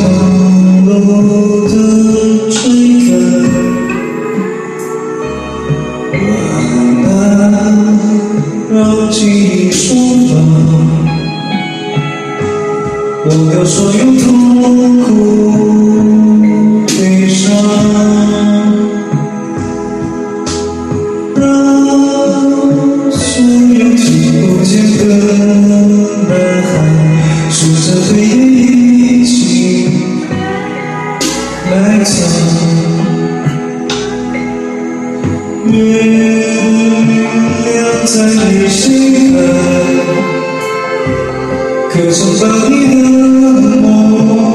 当路灯吹开，我害让记忆缩短，忘掉所有痛苦悲伤。 밀려짜리 시간 그 손잡이는 뭐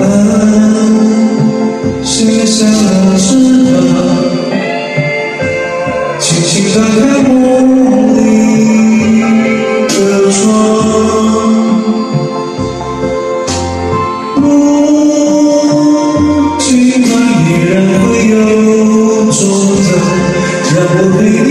晚安。卸下了翅膀，轻轻打开梦里的窗。梦今晚依然会有重担，让我陪你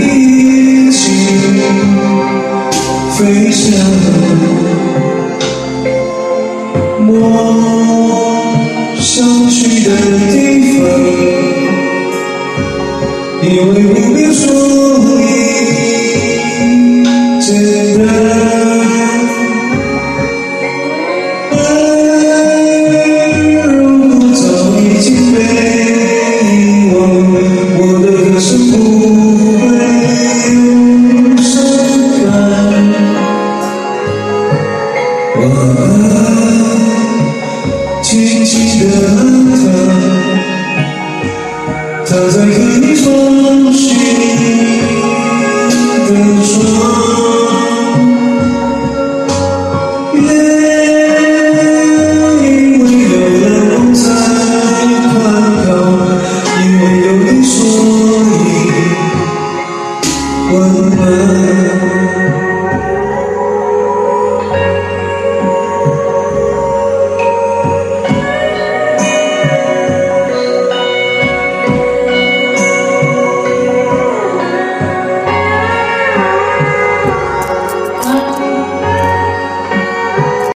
躺在可以放心的窗。